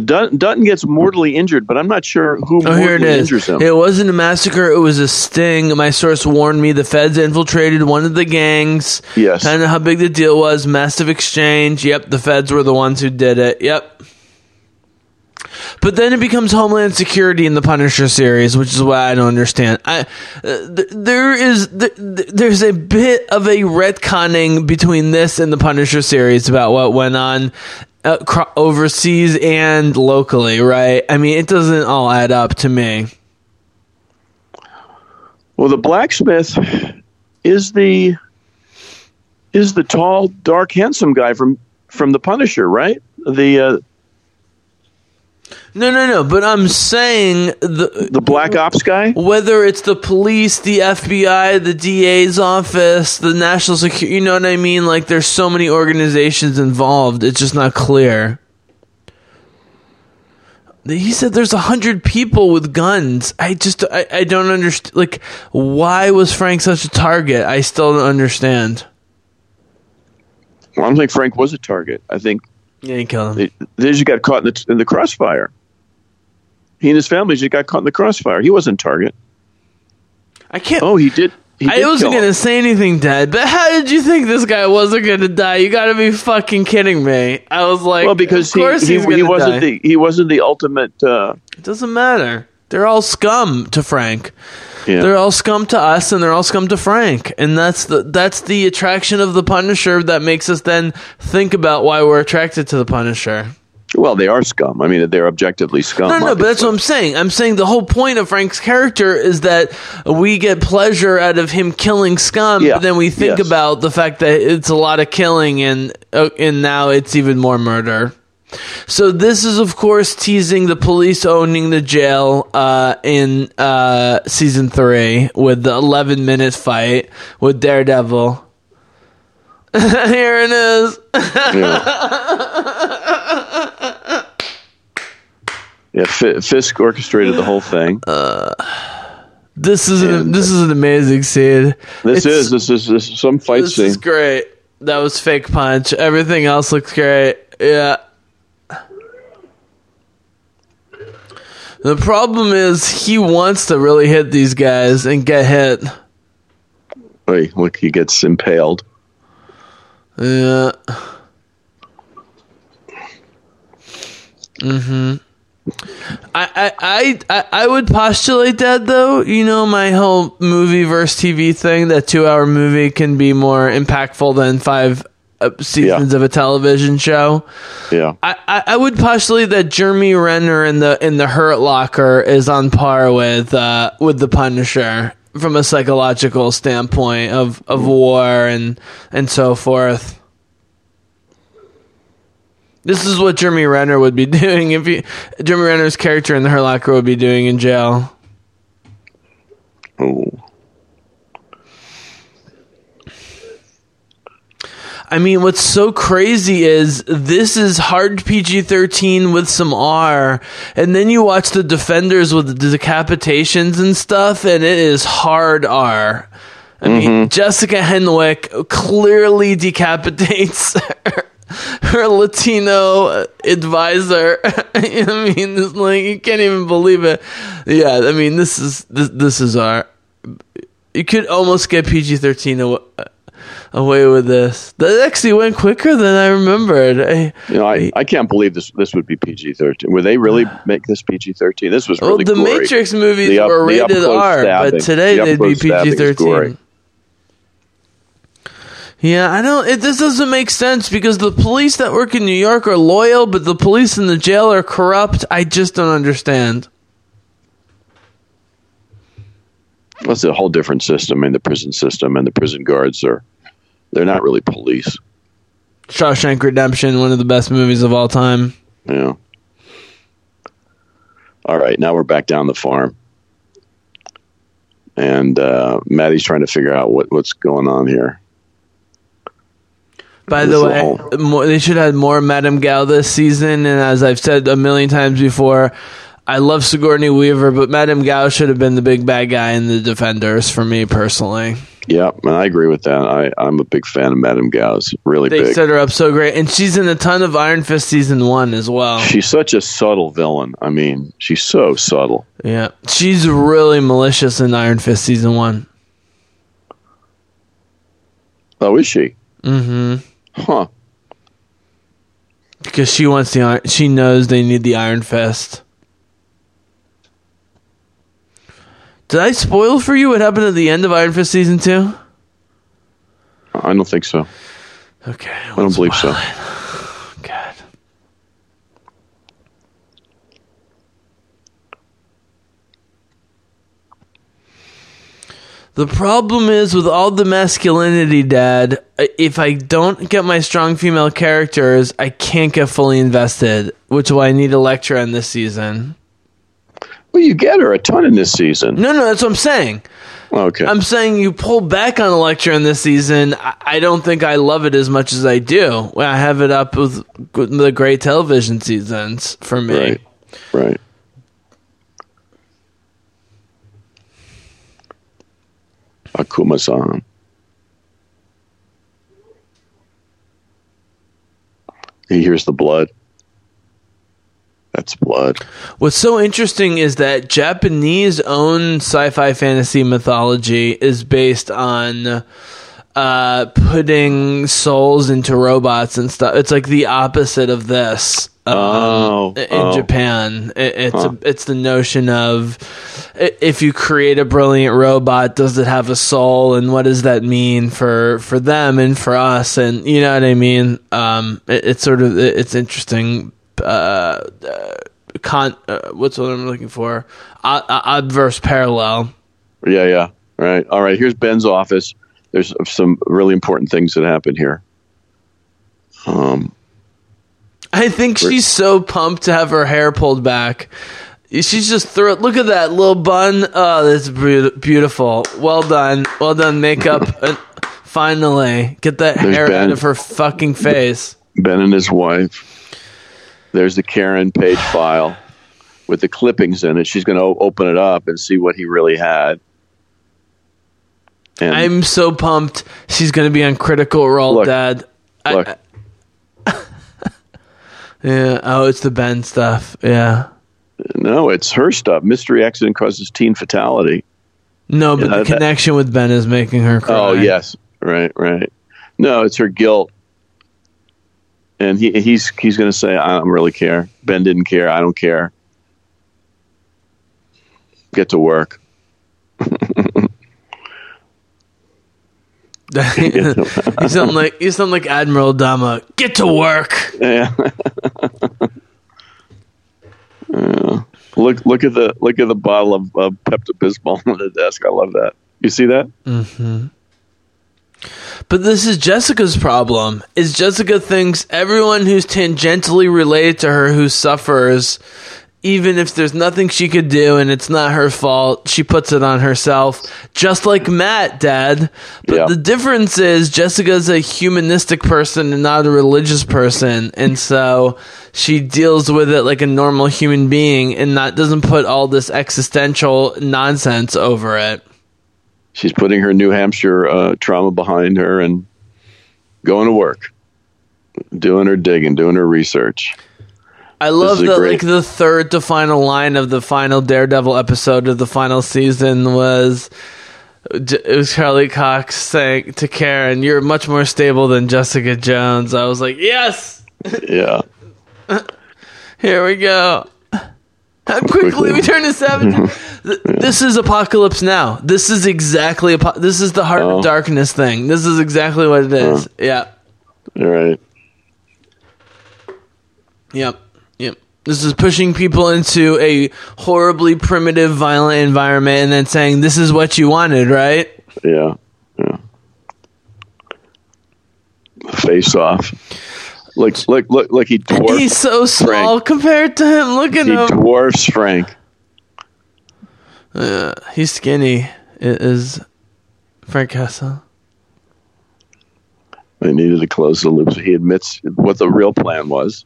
Dutton, Dutton gets mortally injured, but I'm not sure who Oh, here it is. injures him. It wasn't a massacre. It was a sting. My source warned me the feds infiltrated one of the gangs. Yes. Kind of how big the deal was. Massive exchange. Yep, the feds were the ones who did it. Yep. But then it becomes Homeland Security in the Punisher series, which is why I don't understand. I, uh, th- there is th- th- there's a bit of a retconning between this and the Punisher series about what went on overseas and locally, right? I mean, it doesn't all add up to me. Well, the blacksmith is the is the tall, dark, handsome guy from from the Punisher, right? The uh, No, no, no. But I'm saying the the Black Ops guy. whether it's the police, the FBI, the DA's office, the national security, you know what I mean? Like there's so many organizations involved. It's just not clear. He said there's a hundred people with guns. I just I, I don't understand. Like, why was Frank such a target? I still don't understand. Well, I don't think Frank was a target. I think Yeah, you killed him. they, they just got caught in the, in the crossfire. He and his family just got caught in the crossfire. He wasn't target. I can't. Oh, he did. He I wasn't gonna him. say anything, Dad. But how did you think this guy wasn't gonna die? You gotta be fucking kidding me. I was like, Well, because of he course he, he's he wasn't die. the he wasn't the ultimate. Uh, It doesn't matter. They're all scum to Frank. yeah. They're all scum to us, and they're all scum to Frank. And that's the that's the attraction of the Punisher that makes us then think about why we're attracted to the Punisher. Well, they are scum. I mean, they're objectively scum. No, no, but that's what I'm saying. I'm saying the whole point of Frank's character is that we get pleasure out of him killing scum, Yeah, but then we think yes. about the fact that it's a lot of killing, and uh, and now it's even more murder. So this is, of course, teasing the police owning the jail uh, in uh, season three with the 11 minute fight with Daredevil. Here it is. Yeah. Yeah, F- Fisk orchestrated the whole thing. This is an, this is an amazing scene. this is this is this is some fight This scene. is great. That was fake punch. Everything else looks great. Yeah. The problem is he wants to really hit these guys and get hit. Wait, look, he gets impaled. Yeah. Mhm. I, I, I, would postulate that though. You know, my whole movie versus TV thing. That two-hour movie can be more impactful than five uh, seasons of a television show. Yeah, I, I, I would postulate that Jeremy Renner in the in the Hurt Locker is on par with uh, with the Punisher from a psychological standpoint of, of war and and so forth. This is what Jeremy Renner would be doing if he Jeremy Renner's character in the Hurt Locker would be doing in jail. oh, I mean, what's so crazy is this is hard PG 13 with some R, and then you watch the Defenders with the decapitations and stuff, and it is hard R. I mean, mm-hmm. Jessica Henwick clearly decapitates her, Latino advisor. I mean, it's like you can't even believe it. Yeah, I mean, this is this, this is R. You could almost get PG 13 away uh, away with this. That actually went quicker than I remembered. I, you know, I, I can't believe this this would be PG thirteen. Would they really make this PG thirteen? This was well, really the gory. Matrix movies The up- were rated R, but today The they'd be PG thirteen. Yeah, I don't. It, this doesn't make sense because the police that work in New York are loyal, but the police in the jail are corrupt. I just don't understand. That's a whole different system in the prison system, and the prison guards are they're not really police. Shawshank Redemption, one of the best movies of all time. Yeah. All right, now we're back down the farm, and uh, Maddie's trying to figure out what, what's going on here. By the way, more, they should have had more Madame Gao this season. And as I've said a million times before, I love Sigourney Weaver, but Madame Gao should have been the big bad guy in the Defenders for me personally. Yeah, and I agree with that. I, I'm a big fan of Madame Gauss. Really They big. set her up so great, and she's in a ton of Iron Fist season one as well. She's such a subtle villain. I mean, she's so subtle. Yeah, she's really malicious in Iron Fist season one. Oh, is she? hmm Huh. because she wants the iron. She knows they need the Iron Fist. Did I spoil for you what happened at the end of Iron Fist season two? I don't think so. Okay, I don't believe so. God. The problem is with all the masculinity, Dad. If I don't get my strong female characters, I can't get fully invested, which is why I need a lecture on this season. Well, you get her a ton in this season. No, no, that's what I'm saying. Okay. I'm saying you pull back on Elektra in this season. I, don't think I love it as much as I do. I have it up with, with the great television seasons for me. Right. Right. Akuma-san. He hears the blood. That's blood. What's so interesting is that Japanese own sci-fi fantasy mythology is based on uh, putting souls into robots and stuff. It's like the opposite of this. um, Oh, in oh. Japan, It- it's a, it's the notion of if you create a brilliant robot, does it have a soul, and what does that mean for for them and for us, and you know what I mean? Um, it, it's sort of it- it's interesting. Uh, uh, con, uh, what's what I'm looking for? Uh, uh, adverse parallel. Yeah, yeah. Right. All right. Here's Ben's office. There's some really important things that happen here. Um, I think she's so pumped to have her hair pulled back. She's just thrilled. Look at that little bun. Oh, that's beautiful. Well done. Well done, makeup. and finally, get that There's hair out of her fucking face. Ben and his wife. There's the Karen page file with the clippings in it. She's going to open it up and see what he really had. And I'm so pumped. She's going to be on Critical Role, Look. Dad. I- look, yeah. Oh, it's the Ben stuff. Yeah. no, it's her stuff. Mystery accident causes teen fatality. No, but Yeah, the that- connection with Ben is making her cry. Oh yes, right, right. No, it's her guilt, and he he's he's going to say, "I don't really care." Ben didn't care. I don't care. Get to work. you sound like sound like Admiral Adama. Get to work. Yeah. Yeah. Look look at the look at the bottle of uh, Pepto Bismol on the desk. I love that. You see that? But this is Jessica's problem. Is Jessica thinks everyone who's tangentially related to her who suffers, even if there's nothing she could do and it's not her fault, she puts it on herself. Just like Matt, Dad. But Yeah. the difference is Jessica's a humanistic person and not a religious person, and so she deals with it like a normal human being and not doesn't put all this existential nonsense over it. She's putting her New Hampshire uh, trauma behind her and going to work, doing her digging, doing her research. I love is a that great- like the third to final line of the final Daredevil episode of the final season was it was Charlie Cox saying to Karen, "You're much more stable than Jessica Jones." I was like, "Yes, Yeah. here we go." How quickly, Quickly. we turn to savage. Th- this is apocalypse now. This is exactly apo- this is the heart Oh. of darkness thing. This is exactly what it is. Yeah. All right. Yep. This is pushing people into a horribly primitive, violent environment and then saying, this is what you wanted, right? Yeah. Yeah. Face off. Look, look, look, look. He dwarfs. He's so small Frank. compared to him. Look at He him. He dwarfs Frank. Uh, he's skinny. It is Frank Castle. They needed to close the loop. So he admits what the real plan was.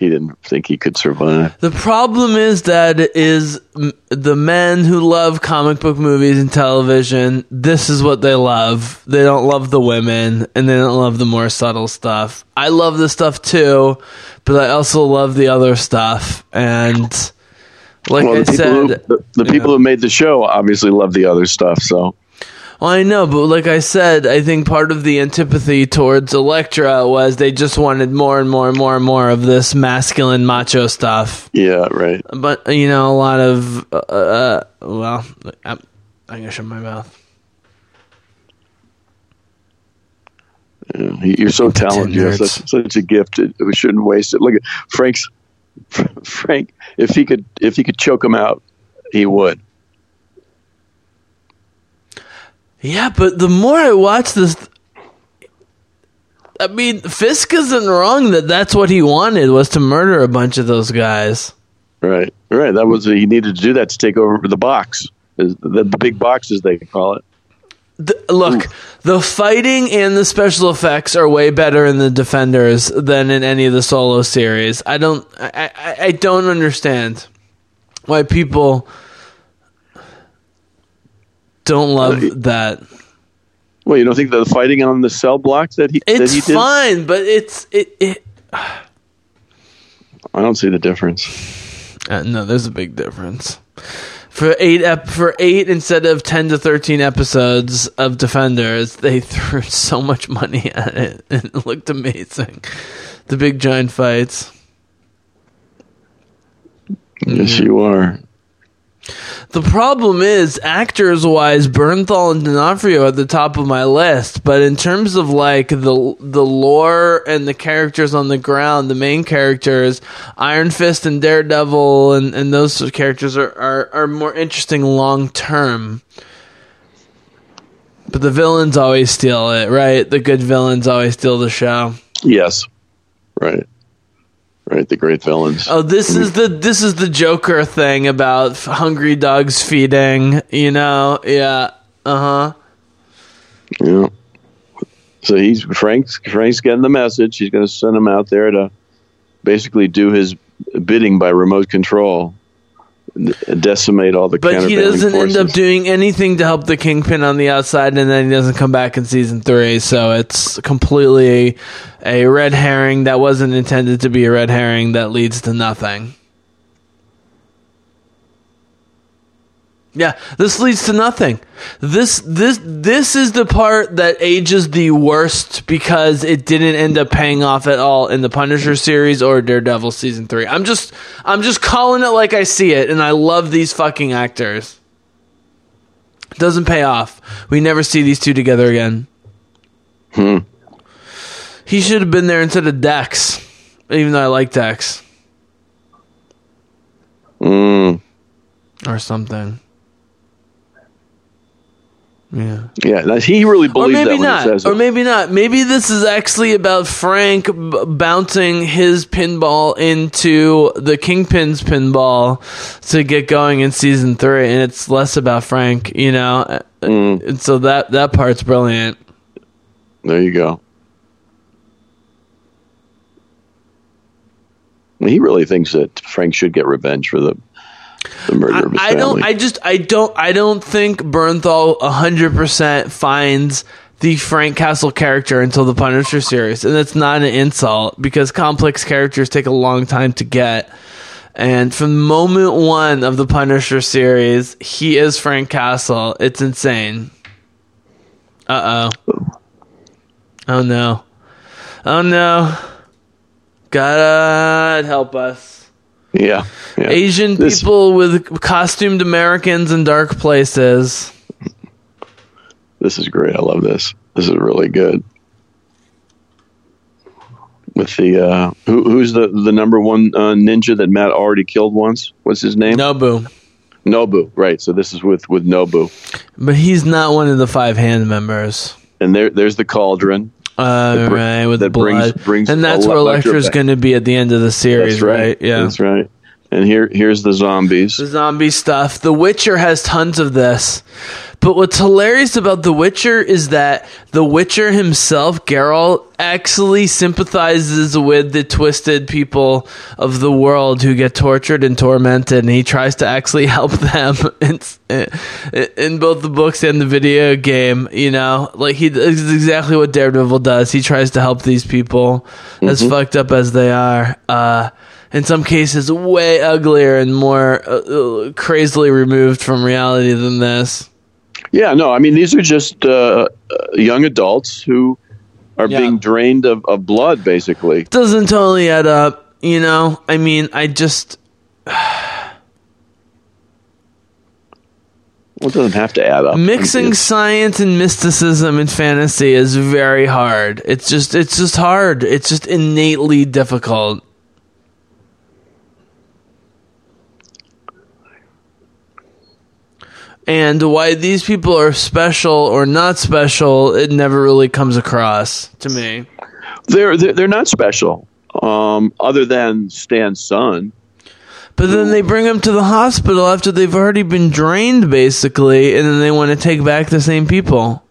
He didn't think he could survive. The problem is that is the men who love comic book movies and television. This is what they love. They don't love the women, and they don't love the more subtle stuff. I love the stuff too, but I also love the other stuff. And Like well, I said, who, the, the people know. who made the show obviously love the other stuff. So Well, I know, but like I said, I think part of the antipathy towards Elektra was they just wanted more and more and more and more of this masculine macho stuff. yeah, right. But you know, a lot of uh, uh well, I'm, I'm gonna shut my mouth. You're so talented. You have such, such a gift. We shouldn't waste it. Look at Frank's. Frank, if he could, if he could choke him out, he would. Yeah, but the more I watch this, I mean, Fisk isn't wrong that that's what he wanted was to murder a bunch of those guys. Right, right. That was he needed to do that to take over the box, the, the big box as they call it. The, look, the fighting and the special effects are way better in the Defenders than in any of the solo series. I don't, I, I, I don't understand why people don't love Uh, that. Well, you don't think the fighting on the cell blocks that he that he It's did? fine, but it's it. it I don't see the difference. uh, no, there's a big difference. For eight ep- for eight instead of ten to thirteen episodes of Defenders, they threw so much money at it, and it looked amazing. The big giant fights. Yes, you are. The problem is, actors wise, Bernthal and D'Onofrio at the top of my list. But in terms of like the the lore and the characters on the ground, the main characters, Iron Fist and Daredevil, and, and those sort of characters are, are, are more interesting long term. But the villains always steal it, right? The good villains always steal the show. Yes, right, right. The great villains. Oh, this is the this is the Joker thing about hungry dogs feeding. You know, yeah, uh huh. Yeah. So he's Frank's Frank's getting the message. He's going to send him out there to basically do his bidding by remote control, decimate all the. But he doesn't end up doing anything to help the Kingpin on the outside, and then he doesn't come back in season three. So it's completely a red herring that wasn't intended to be a red herring that leads to nothing. Yeah, this leads to nothing. This this this is the part that ages the worst because it didn't end up paying off at all in the Punisher series or Daredevil season 3. I'm just I'm just calling it like I see it and I love these fucking actors. Doesn't pay off. We never see these two together again. Hmm. He should have been there instead of Dex. Even though I like Dex Mm, or something. Yeah. yeah, he really or believes that maybe when he not says or it. maybe not maybe this is actually about frank b- bouncing his pinball into the kingpin's pinball to get going in season three and it's less about frank you know Mm. and so that that part's brilliant There you go. He really thinks that Frank should get revenge for the the murder of his I, I don't i just i don't i don't think bernthal 100% finds the frank castle character until the punisher series. And that's not an insult because complex characters take a long time to get. And from moment one of the punisher series he is frank castle. It's insane. Uh-oh. Oh no. Oh no. God help us yeah, yeah. Asian This- people with costumed Americans in dark places. This is great. I love this. This is really good. With the uh, who, who's the the number one uh, ninja that Matt already killed once? What's his name? Nobu. Nobu. Right. So this is with with Nobu, But he's not one of the five hand members. and there there's the cauldron. Uh, br- right, with that brings- blood. brings and that's where Elektra's going to be at the end of the series, That's right. Yeah. That's right. And here here's the zombies. the zombie stuff. The Witcher has tons of this. But what's hilarious about The Witcher is that The Witcher himself, Geralt, actually sympathizes with the twisted people of the world who get tortured and tormented, and he tries to actually help them in, in both the books and the video game. You know, like he is exactly what Daredevil does. He tries to help these people, as fucked up as they are. Uh, in some cases way uglier and more uh, uh, crazily removed from reality than this. Yeah, no, I mean these are just uh, uh, young adults who are Yeah. being drained of, of blood, basically. Doesn't totally add up, you know? I mean, I just Well, it doesn't have to add up. mixing science and mysticism and fantasy is very hard. It's just it's just hard. It's just innately difficult. And why these people are special or not special, it never really comes across to me. they're, they're they're not special, um, other than Stan's son. But then they bring him to the hospital after they've already been drained, basically, and then they want to take back the same people.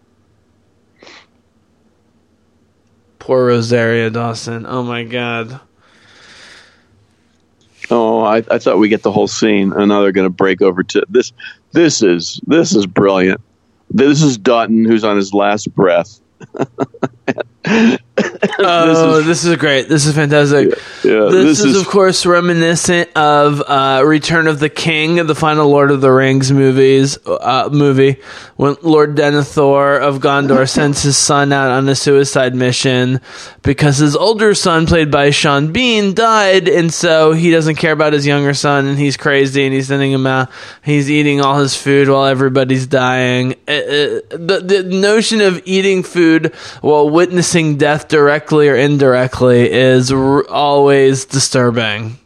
Poor Rosario Dawson. Oh my god. I, I thought we get the whole scene, and now they're going to break over to this. This is this is brilliant. This is Dutton, who's on his last breath. Oh, this is, great. This is fantastic. Yeah, This, is, of course, reminiscent of uh, Return of the King, the final Lord of the Rings movies uh, movie, when Lord Denethor of Gondor sends his son out on a suicide mission because his older son, played by Sean Bean, died, and so he doesn't care about his younger son, and he's crazy, and he's sending him out. He's eating all his food while everybody's dying. Uh, uh, the the notion of eating food while witnessing death directly or indirectly is r- always disturbing.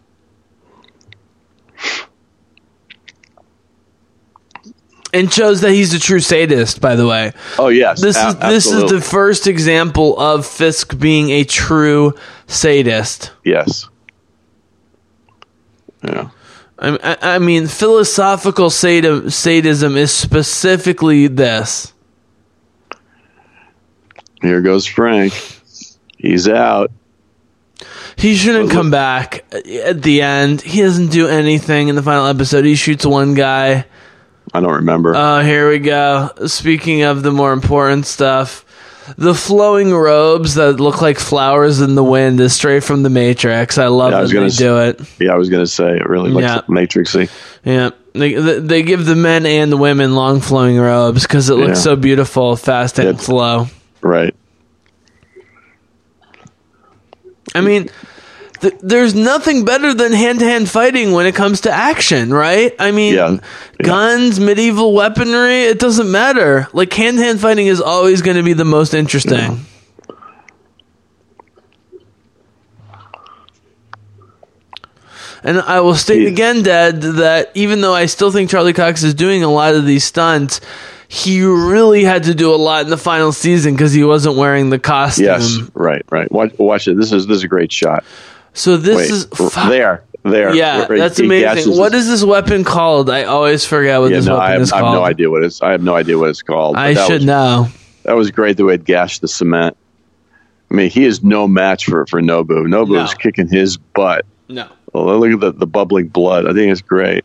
And shows that he's a true sadist, by the way. Oh yes, This a- is this is the first example of Fisk being a true sadist. yes. Yeah. I, I, mean, philosophical sadi- sadism is specifically this. Here goes Frank. He's out. He shouldn't come back at the end. He doesn't do anything in the final episode. He shoots one guy. I don't remember. Oh, here we go. Speaking of the more important stuff, the flowing robes that look like flowers in the wind is straight from the Matrix. I love Yeah, I that was they gonna do it. yeah, I was going to say it really looks Yeah. matrixy. Yeah, they they they give the men and the women long flowing robes because it looks Yeah. so beautiful, fast and It's- slow. Right. I mean, th- there's nothing better than hand to hand fighting when it comes to action, right? I mean, Yeah. Yeah. guns, medieval weaponry, it doesn't matter. Like, hand to hand fighting is always going to be the most interesting. And I will state again, Dad, that even though I still think Charlie Cox is doing a lot of these stunts, he really had to do a lot in the final season because he wasn't wearing the costume. Yes. Right. Right. Watch, watch it. This is this is a great shot. So this Wait. is fuck. there. There. Yeah, Where that's amazing. What is this weapon called? I always forget what Yeah, this no, weapon I have, is I have called. no idea what it's. I have no idea what it's called. I should was, know. That was great the way it gashed the cement. I mean, he is no match for for Nobu. Nobu No. is kicking his butt. No. Well, look at the, the bubbling blood. I think it's great.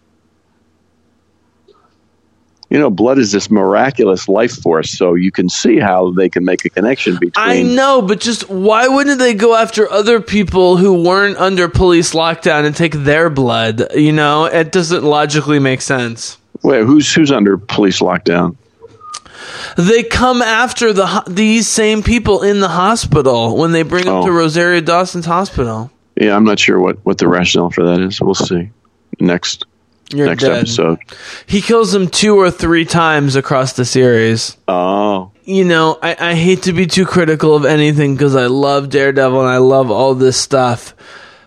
You know, blood is this miraculous life force, so you can see how they can make a connection between. I know, but just why wouldn't they go after other people who weren't under police lockdown and take their blood? You know, it doesn't logically make sense. Wait, who's who's under police lockdown? They come after the these same people in the hospital when they bring them Oh. to Rosario Dawson's hospital. Yeah, I'm not sure what what the rationale for that is. We'll see next You're next dead. episode. He kills them two or three times across the series. Oh, you know, I, I hate to be too critical of anything because I love Daredevil and I love all this stuff.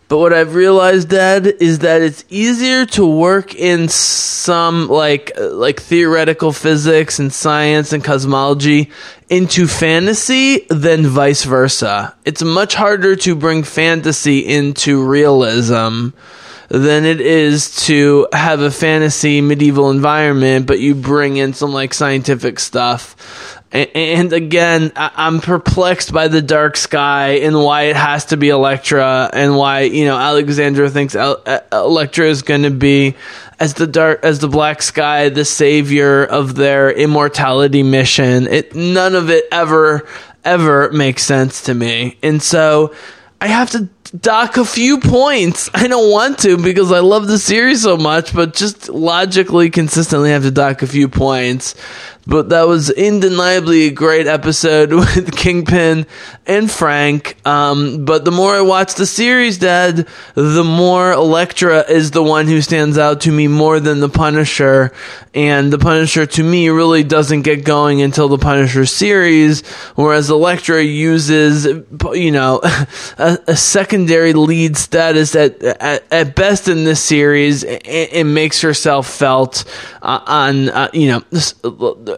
But what I've realized, Dad, is that it's easier to work in some like like theoretical physics and science and cosmology into fantasy than vice versa. It's much harder to bring fantasy into realism than it is to have a fantasy medieval environment, but you bring in some like scientific stuff. And again, I'm perplexed by the dark sky and why it has to be Elektra and why you know Alexandra thinks El- E- Elektra is going to be as the dark as the black sky, the savior of their immortality mission. It none of it ever ever makes sense to me, and so I have to dock a few points. I don't want to because I love the series so much, but just logically, consistently have to dock a few points. But that was undeniably a great episode with Kingpin and Frank. Um, but the more I watch the series, Dad, the more Elektra is the one who stands out to me more than the Punisher. And the Punisher, to me, really doesn't get going until the Punisher series, whereas Elektra uses, you know, a, a secondary lead status at, at, at best in this series and, and makes herself felt uh, on, uh, you know,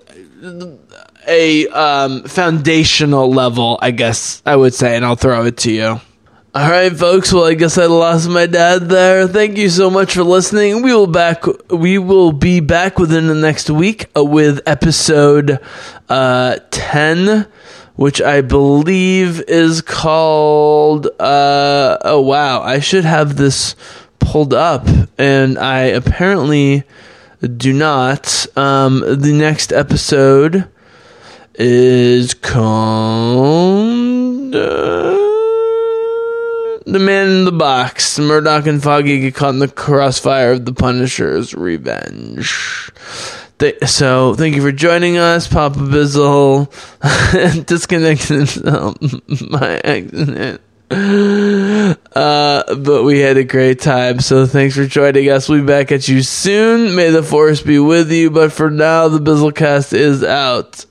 a um, foundational level, I guess I would say, and I'll throw it to you. All right, folks. Well, I guess I lost my dad there. Thank you so much for listening. We will back. We will be back within the next week with episode uh, ten, which I believe is called. Uh, oh wow! I should have this pulled up, and I apparently do not. Um, the next episode is called uh, The Man in the Box. Murdock and Foggy get caught in the crossfire of the Punisher's revenge. so, thank you for joining us, Papa Bizzle. Disconnected himself by accident. Uh, but we had a great time. So thanks for joining us. We'll be back at you soon. May the force be with you. But for now, the Bizzlecast is out.